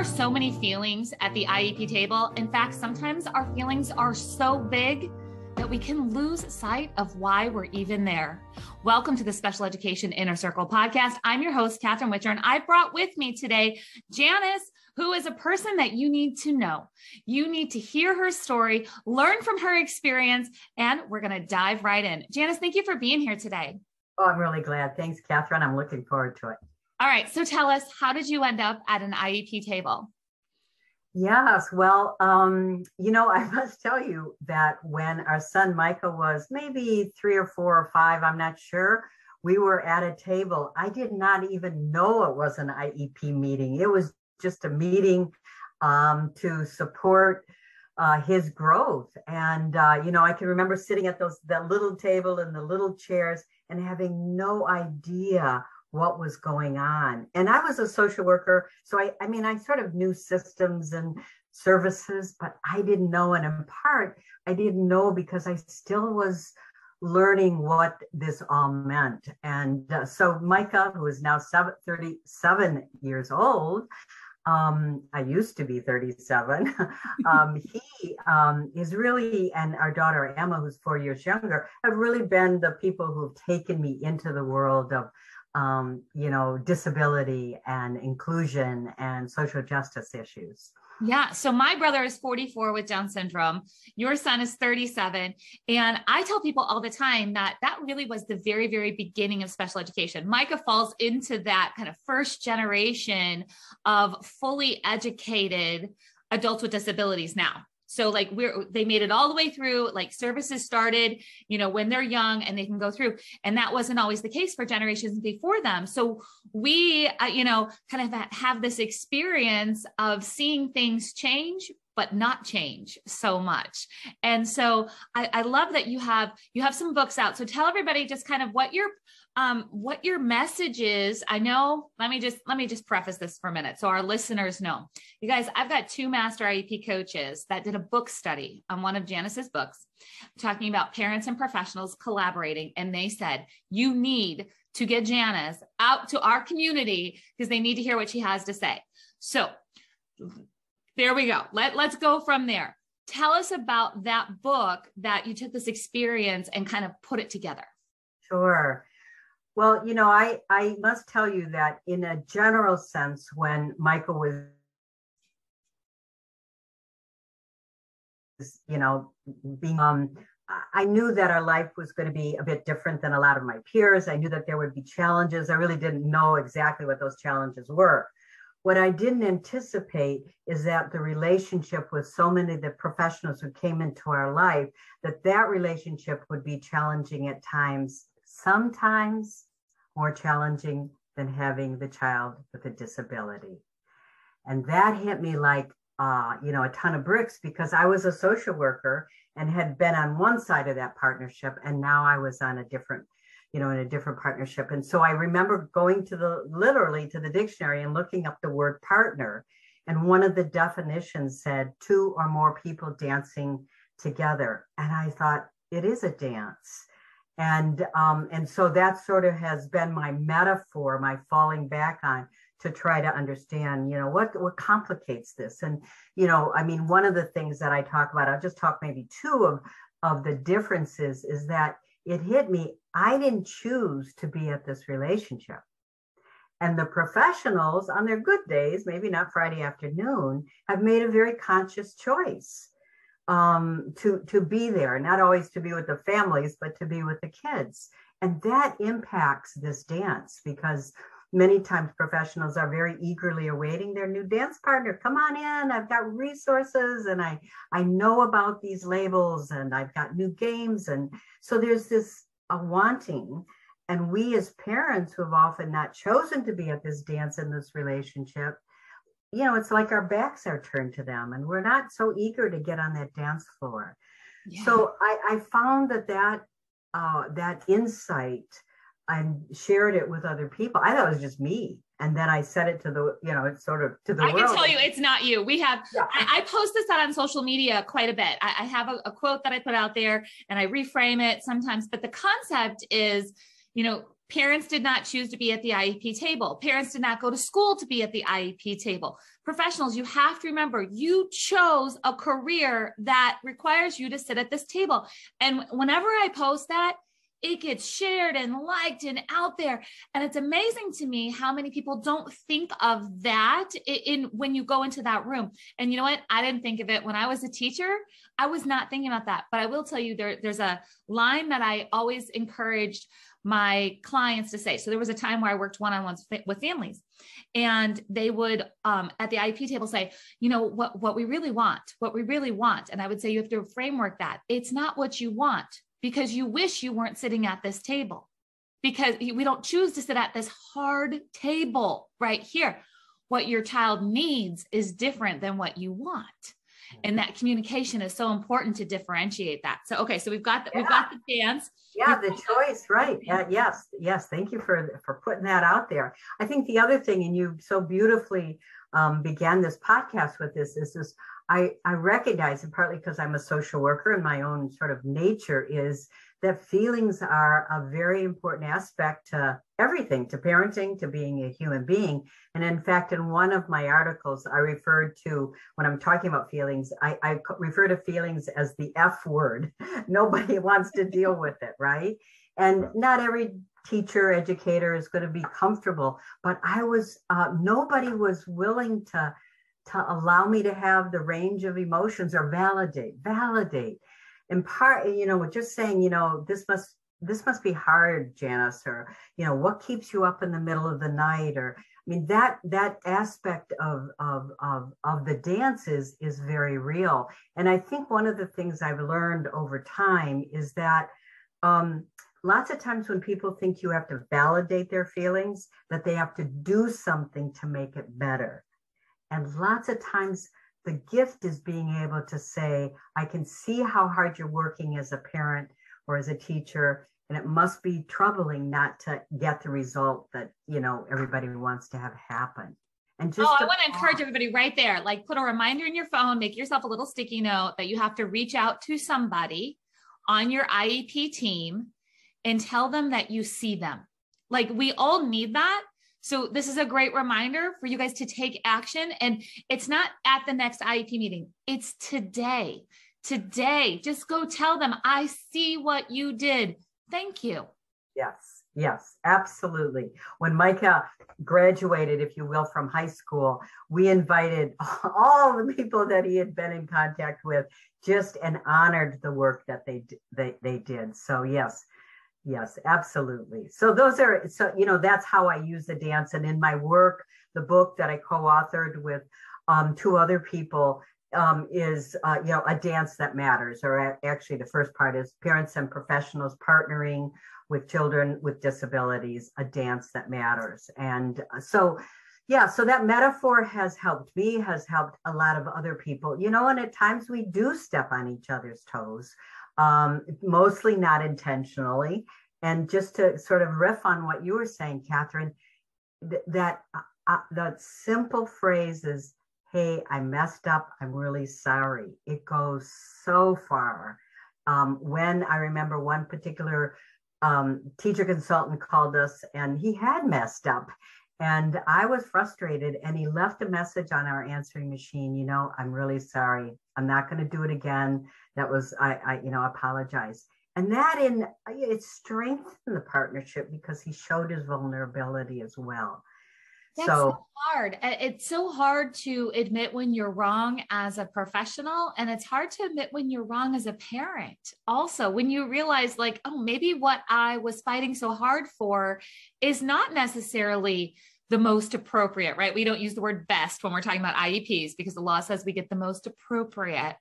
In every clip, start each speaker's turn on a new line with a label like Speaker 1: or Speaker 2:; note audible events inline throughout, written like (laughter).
Speaker 1: are so many feelings at the IEP table. In fact, sometimes our feelings are so big that we can lose sight of why we're even there. Welcome to the Special Education Inner Circle podcast. I'm your host, Catherine Whitcher, and I brought with me today Janice, who is a person that you need to know. You need to hear her story, learn from her experience, and we're going to dive right in. Janice, thank you for being here today.
Speaker 2: Oh, I'm really glad. Thanks, Catherine. I'm looking forward to it.
Speaker 1: All right. So tell us, how did you end up at an IEP table?
Speaker 2: Yes. Well, um, you know, (laughs) I must tell you that when our son Micah was maybe three or four or five, I'm not sure, we were at a table. I did not even know it was an IEP meeting. It was just a meeting um, to support uh, his growth. And uh, you know, I can remember sitting at those that little table and the little chairs and having no idea what was going on. And I was a social worker, so I, I mean, I sort of knew systems and services, but I didn't know. And in part, I didn't know because I still was learning what this all meant. And uh, so Micah, who is now seven, 37 years old, um, I used to be 37. (laughs) um, (laughs) he um, is really, and our daughter Emma, who's four years younger, have really been the people who've taken me into the world of um, you know, disability and inclusion and social justice issues.
Speaker 1: Yeah. So my brother is 44 with Down syndrome. Your son is 37. And I tell people all the time that that really was the very, very beginning of special education. Micah falls into that kind of first generation of fully educated adults with disabilities now. So like we're they made it all the way through, like services started, you know, when they're young and they can go through. And that wasn't always the case for generations before them. So we, uh, you know, kind of have this experience of seeing things change but not change so much and so I, I, love that you have you have some books out so tell everybody just kind of what your um, what your message is. I know, let me just let me just preface this for a minute so our listeners know. You guys, I've got two master IEP coaches that did a book study on one of Janice's books talking about parents and professionals collaborating and they said, "You need to get Janice out to our community because they need to hear what she has to say." So, there we go. Let let's go from there. Tell us about that book that you took this experience and kind of put it together.
Speaker 2: Sure. Well, you know, I, I must tell you that in a general sense, when Micah was, you know, being, um, I knew that our life was going to be a bit different than a lot of my peers. I knew that there would be challenges. I really didn't know exactly what those challenges were. What I didn't anticipate is that the relationship with so many of the professionals who came into our life, that that relationship would be challenging at times sometimes more challenging than having the child with a disability. And that hit me like, uh, you know, a ton of bricks because I was a social worker and had been on one side of that partnership. And now I was on a different, you know, in a different partnership. And so I remember going to the literally to the dictionary and looking up the word partner. And one of the definitions said two or more people dancing together. And I thought, it is a dance and um, and so that sort of has been my metaphor my falling back on to try to understand you know what what complicates this. And you know i mean one of the things that i talk about i'll just talk maybe two of of the differences is that it hit me i didn't choose to be at this relationship. And the professionals on their good days maybe not friday afternoon have made a very conscious choice um, to to be there, not always to be with the families, but to be with the kids, and that impacts this dance because many times professionals are very eagerly awaiting their new dance partner. Come on in i've got resources and i i know about these labels and i've got new games. And so there's this a wanting. And we as parents who have often not chosen to be at this dance in this relationship you know, it's like our backs are turned to them and we're not so eager to get on that dance floor. Yeah. So I, I found that that uh, that insight and shared it with other people. I thought it was just me. And then I said it to the, you know, it's sort of to the
Speaker 1: I
Speaker 2: world.
Speaker 1: can tell you it's not you. We have, yeah. I, I, post this out on social media quite a bit. I, I have a, a quote that I put out there and I reframe it sometimes, but the concept is, you know, Parents did not choose to be at the IEP table. Parents did not go to school to be at the IEP table. Professionals, you have to remember you chose a career that requires you to sit at this table. And whenever I post that, it gets shared and liked and out there and it's amazing to me how many people don't think of that in, in, when you go into that room and you know what i didn't think of it when i was a teacher i was not thinking about that but i will tell you there, there's a line that i always encouraged my clients to say so there was a time where i worked one on ones with families and they would um, at the IEP table say, you know, what what we really want, what we really want, and I would say you have to framework that. It's not what you want because you wish you weren't sitting at this table because we don't choose to sit at this hard table right here. What your child needs is different than what you want. And that communication is so important to differentiate that. So, okay, so we've got the, yeah. we've got the dance.
Speaker 2: Yeah, the choice, right? Uh, yes, yes. Thank you for for putting that out there. I think the other thing, and you so beautifully um, began this podcast with this, is this I, I recognize, and partly because I'm a social worker and my own sort of nature is that feelings are a very important aspect to everything, to parenting, to being a human being. And in fact, in one of my articles, I referred to when I'm talking about feelings, I, I refer to feelings as the F word. (laughs) Nobody wants to deal with it, right? And not every teacher, educator is going to be comfortable, but I was, uh, nobody was willing to to allow me to have the range of emotions or validate, validate. In part, you know, just saying, you know, this must this must be hard, Janice, or you know, what keeps you up in the middle of the night, or I mean that that aspect of of of of the dance is is very real. And I think one of the things I've learned over time is that um, lots of times when people think you have to validate their feelings, that they have to do something to make it better. And lots of times, the gift is being able to say, I can see how hard you're working as a parent or as a teacher. And it must be troubling not to get the result that, you know, everybody wants to have happen.
Speaker 1: And just oh, I want to encourage everybody right there. Like put a reminder in your phone, make yourself a little sticky note that you have to reach out to somebody on your IEP team and tell them that you see them. Like we all need that so this is a great reminder for you guys to take action. And it's not at the next IEP meeting, it's today. Today, just go tell them, I see what you did. Thank you.
Speaker 2: Yes, yes, absolutely. When Micah graduated, if you will, from high school, we invited (laughs) all the people that he had been in contact with just and honored the work that they they, they did. So yes, Yes, absolutely. So those are so you know that's how I use the dance, and in my work, the book that I co-authored with um, two other people um, is uh, you know a dance that matters. Or actually, the first part is parents and professionals partnering with children with disabilities, a dance that matters. And uh, so, yeah, so that metaphor has helped me, has helped a lot of other people. You know, and at times we do step on each other's toes um, mostly not intentionally. And just to sort of riff on what you were saying, Catherine, th- that uh, uh, that simple phrase is, "Hey, I messed up. I'm really sorry." It goes so far. Um, when I remember one particular um, teacher consultant called us, and he had messed up, and I was frustrated. And he left a message on our answering machine. You know, I'm really sorry. I'm not going to do it again that was I, I you know apologize and that in it strengthened the partnership because he showed his vulnerability as well
Speaker 1: that's so, so, hard. It's so hard to admit when you're wrong as a professional, and it's hard to admit when you're wrong as a parent. Also, when you realize, like, oh, maybe what I was fighting so hard for is not necessarily the most appropriate, right? We don't use the word best when we're talking about IEPs because the law says we get the most appropriate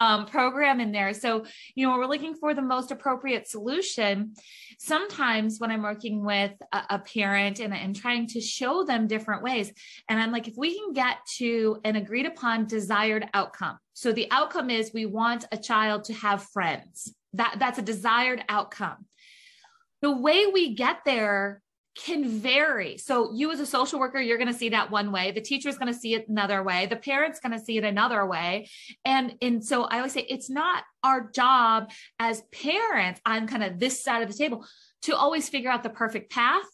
Speaker 1: um, program in there. So, you know, we're looking for the most appropriate solution. Sometimes when I'm working with a, a parent and, and trying to show them different ways, and I'm like, if we can get to an agreed upon desired outcome. So the outcome is we want a child to have friends. That that's a desired outcome. The way we get there can vary. So you as a social worker, you're going to see that one way. The teacher is going to see it another way. The parent's going to see it another way. And, and so I always say it's not our job as parents on kind of this side of the table to always figure out the perfect path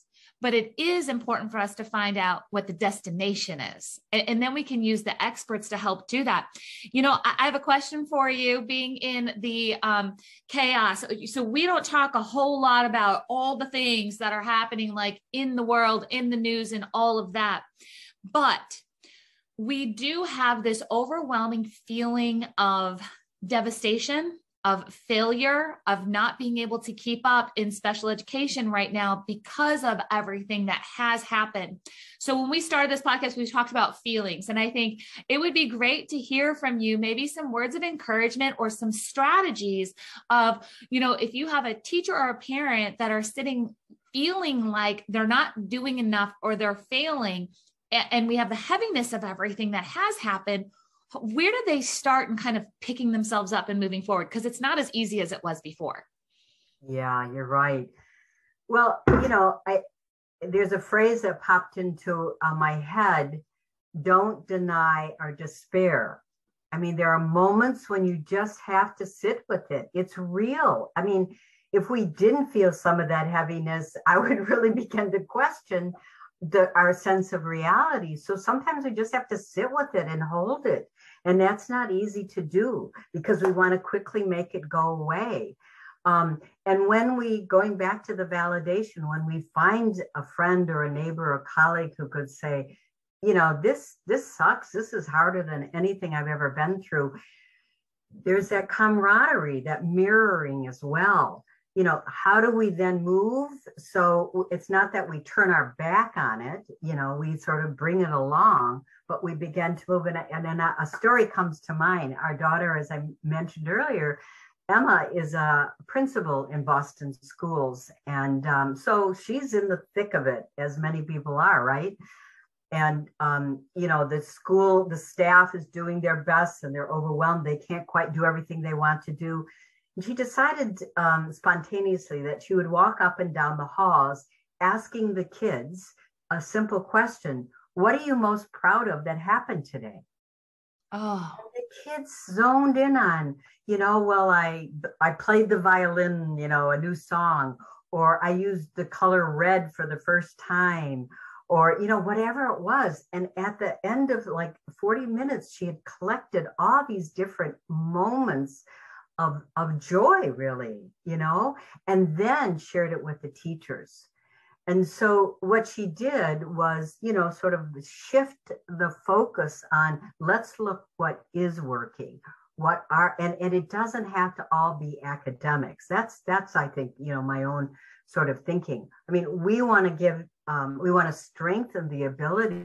Speaker 1: but it is important for us to find out what the destination is. And, and, then we can use the experts to help do that. You know, I, I have a question for you being in the um, chaos. So we don't talk a whole lot about all the things that are happening, like in the world, in the news, and all of that. But we do have this overwhelming feeling of devastation of failure, of not being able to keep up in special education right now because of everything that has happened. So, when we started this podcast, we talked about feelings. And I think it would be great to hear from you maybe some words of encouragement or some strategies of, you know, if you have a teacher or a parent that are sitting feeling like they're not doing enough or they're failing, and we have the heaviness of everything that has happened where do they start and kind of picking themselves up and moving forward? Because it's not as easy as it was before.
Speaker 2: Yeah, you're right. Well, you know, I there's a phrase that popped into uh, my head don't deny our despair. I mean, there are moments when you just have to sit with it. It's real. I mean, if we didn't feel some of that heaviness, (laughs) I would really begin to question the, our sense of reality. So sometimes we just have to sit with it and hold it. And that's not easy to do because we want to quickly make it go away. Um, and when we, going back to the validation, when we find a friend or a neighbor or colleague who could say, you know, this this sucks. This is harder than anything I've ever been through. There's that camaraderie, that mirroring as well you know, how do we then move? So it's not that we turn our back on it, you know, we sort of bring it along, but we began to move. And, and then a, a story comes to mind. Our daughter, as I mentioned earlier, Emma is a principal in Boston schools. And um, so she's in the thick of it, as many people are, right? And, um, you know, the school, the staff is doing their best and they're overwhelmed. They can't quite do everything they want to do And she decided um, spontaneously that she would walk up and down the halls asking the kids a simple question What are you most proud of that happened today?
Speaker 1: Oh.
Speaker 2: And the kids zoned in on, you know, well, I I played the violin, you know, a new song, or I used the color red for the first time, or you know whatever it was and at the end of like 40 minutes she had collected all these different moments of, of joy, really, you know, and then shared it with the teachers. And so what she did was, you know, sort of shift the focus on let's look what is working, what are and, and it doesn't have to all be academics. That's that's I think, you know, my own sort of thinking. I mean, we want to give um, we want to strengthen the ability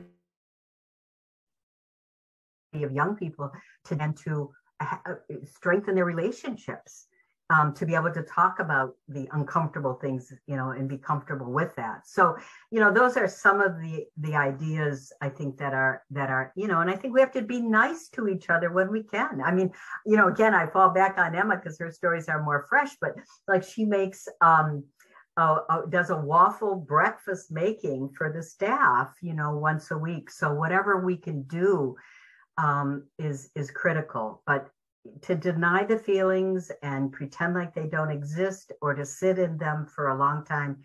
Speaker 2: of young people to then to uh, strengthen their relationships um, to be able to talk about the uncomfortable things you know and be comfortable with that. So you know those are some of the the ideas i think that are that are you know and i think we have to be nice to each other when we can. I mean you know again i fall back on emma because her stories are more fresh but like she makes um uh, uh, does a waffle breakfast making for the staff you know once a week. So whatever we can do um, is is critical. But to deny the feelings and pretend like they don't exist or to sit in them for a long time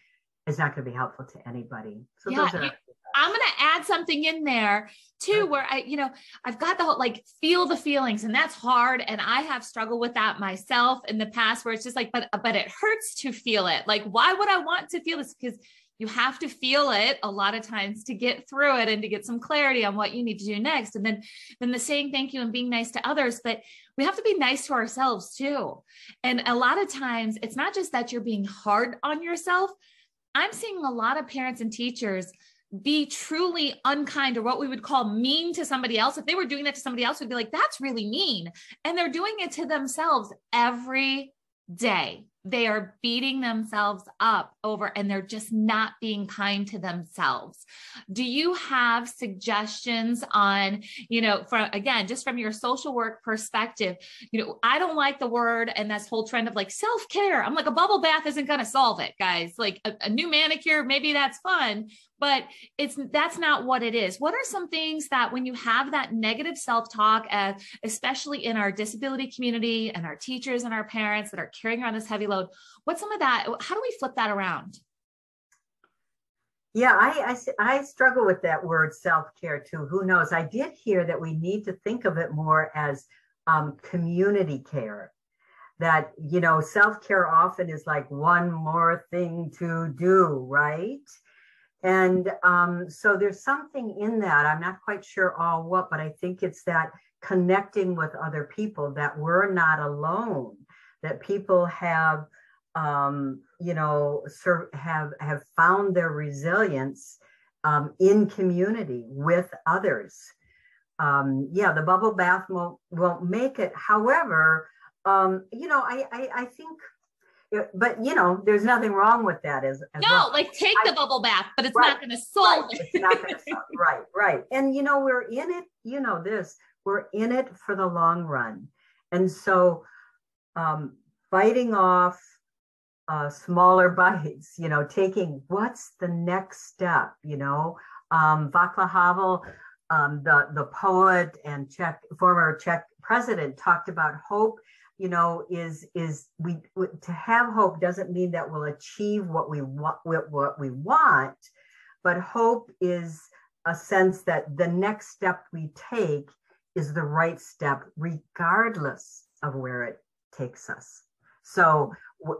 Speaker 2: is not going to be helpful to anybody. So
Speaker 1: yeah, are- I'm going to add something in there too, where I, you know, I've got the whole like feel the feelings, and that's hard. And I have struggled with that myself in the past, where it's just like, but but it hurts to feel it. Like, why would I want to feel this? Because you have to feel it a lot of times to get through it and to get some clarity on what you need to do next. And then then the saying thank you and being nice to others but we have to be nice to ourselves too. And a lot of times it's not just that you're being hard on yourself. I'm seeing a lot of parents and teachers be truly unkind or what we would call mean to somebody else. If they were doing that to somebody else would be like that's really mean. And they're doing it to themselves every day they are beating themselves up over and they're just not being kind to themselves. Do you have suggestions on you know from again just from your social work perspective you know i don't like the word and this whole trend of like self-care. I'm like a bubble bath isn't going to solve it guys. Like a, a new manicure maybe that's fun but it's that's not what it is what are some things that when you have that negative self-talk as especially in our disability community and our teachers and our parents that are carrying around this heavy load. What's some of that? How do we flip that around?
Speaker 2: Yeah, I, I, I struggle with that word self care too. Who knows? I did hear that we need to think of it more as um, community care. That, you know, self care often is like one more thing to do, right? And um, so there's something in that. I'm not quite sure all what, but I think it's that connecting with other people that we're not alone, that people have, um, you know, have have found their resilience um, in community with others. Um, yeah, the bubble bath won't won't make it. However, um, you know, I, I I think but you know, there's nothing wrong with that. As,
Speaker 1: as no, well. like take I, the bubble bath, but it's right, not going (laughs) to solve
Speaker 2: right, it. It's not going to solve. Right, right. And you know, we're in it. You know this. We're in it for the long run, and so um, biting off uh, smaller (laughs) bites. You know, taking what's the next step. You know, um, Václav Havel, um, the the poet and Czech former Czech president, talked about hope you know is is we to have hope doesn't mean that we'll achieve what we want what we want but hope is a sense that the next step we take is the right step regardless of where it takes us. So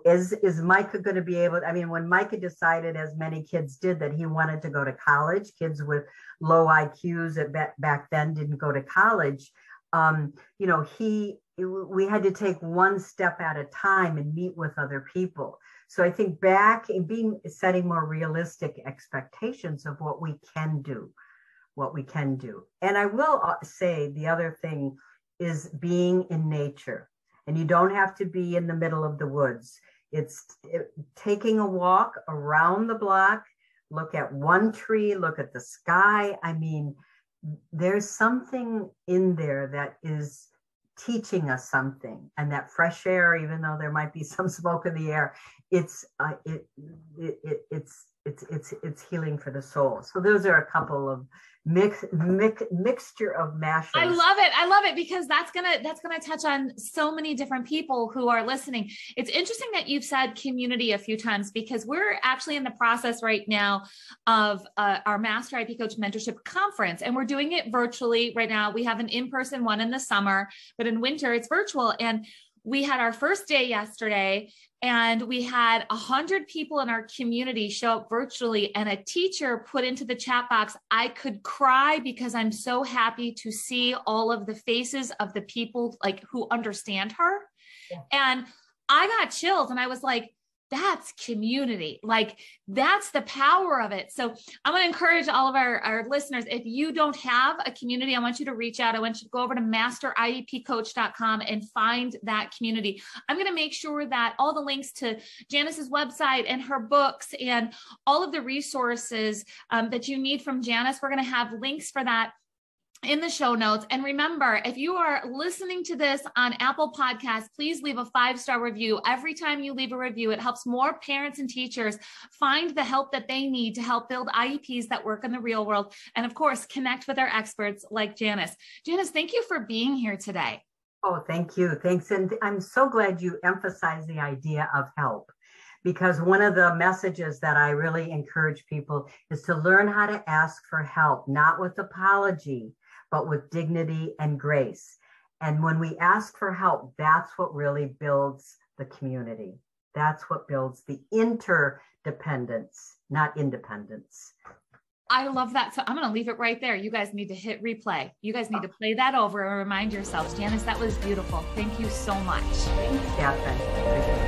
Speaker 2: is is micah going to be able i mean when micah decided as many kids did that he wanted to go to college kids with low iqs at back then didn't go to college um, you know he we had to take one step at a time and meet with other people. So I think back in being setting more realistic expectations of what we can do, what we can do. And I will uh, say the other thing is being in nature. And you don't have to be in the middle of the woods. It's it, taking a walk around the block, look at one tree, look at the sky. I mean, there's something in there that is teaching us something and that fresh air even though there might be (laughs) some smoke in the air it's uh, it, it, it it's it's it's it's healing for the soul. So those are a couple of mix, mix mixture of mashes.
Speaker 1: I love it. I love it because that's gonna that's gonna touch on so many different people who are listening. It's interesting that you've said community a few times because we're actually in the process right now of uh, our master IEP coach mentorship conference and we're doing it virtually right now. We have an in-person one in the summer but in winter it's virtual. And we had our first day yesterday and we had a hundred people in our community show up virtually and a teacher put into the chat box i could cry because i'm so happy to see all of the faces of the people like who understand her yeah. and i got chills and i was like that's community. Like that's the power of it. So I'm going to encourage all of our, our listeners, if you don't have a community, I want you to reach out. I want you to go over to masteriepcoach.com and find that community. I'm going to make sure that all the links to Janice's website and her books and all of the resources um, that you need from Janice, we're going to have links for that in the show notes. And remember, if you are listening to this on Apple Podcasts, please leave a five star review. Every time you leave a review, it helps more parents and teachers find the help that they need to help build IEPs that work in the real world. And of course, connect with our experts like Janice. Janice, thank you for being here today.
Speaker 2: Oh, thank you. Thanks. And I'm so glad you emphasize the idea of help because one of the messages that I really encourage people is to learn how to ask for help, not with apology, but with dignity and grace. And when we ask for help, that's what really builds the community. That's what builds the interdependence, not independence.
Speaker 1: I love that. So I'm going to leave it right there. You guys need to hit replay. You guys need to play that over and remind yourselves. Janice, that was beautiful. Thank you so much.
Speaker 2: Thanks, Catherine.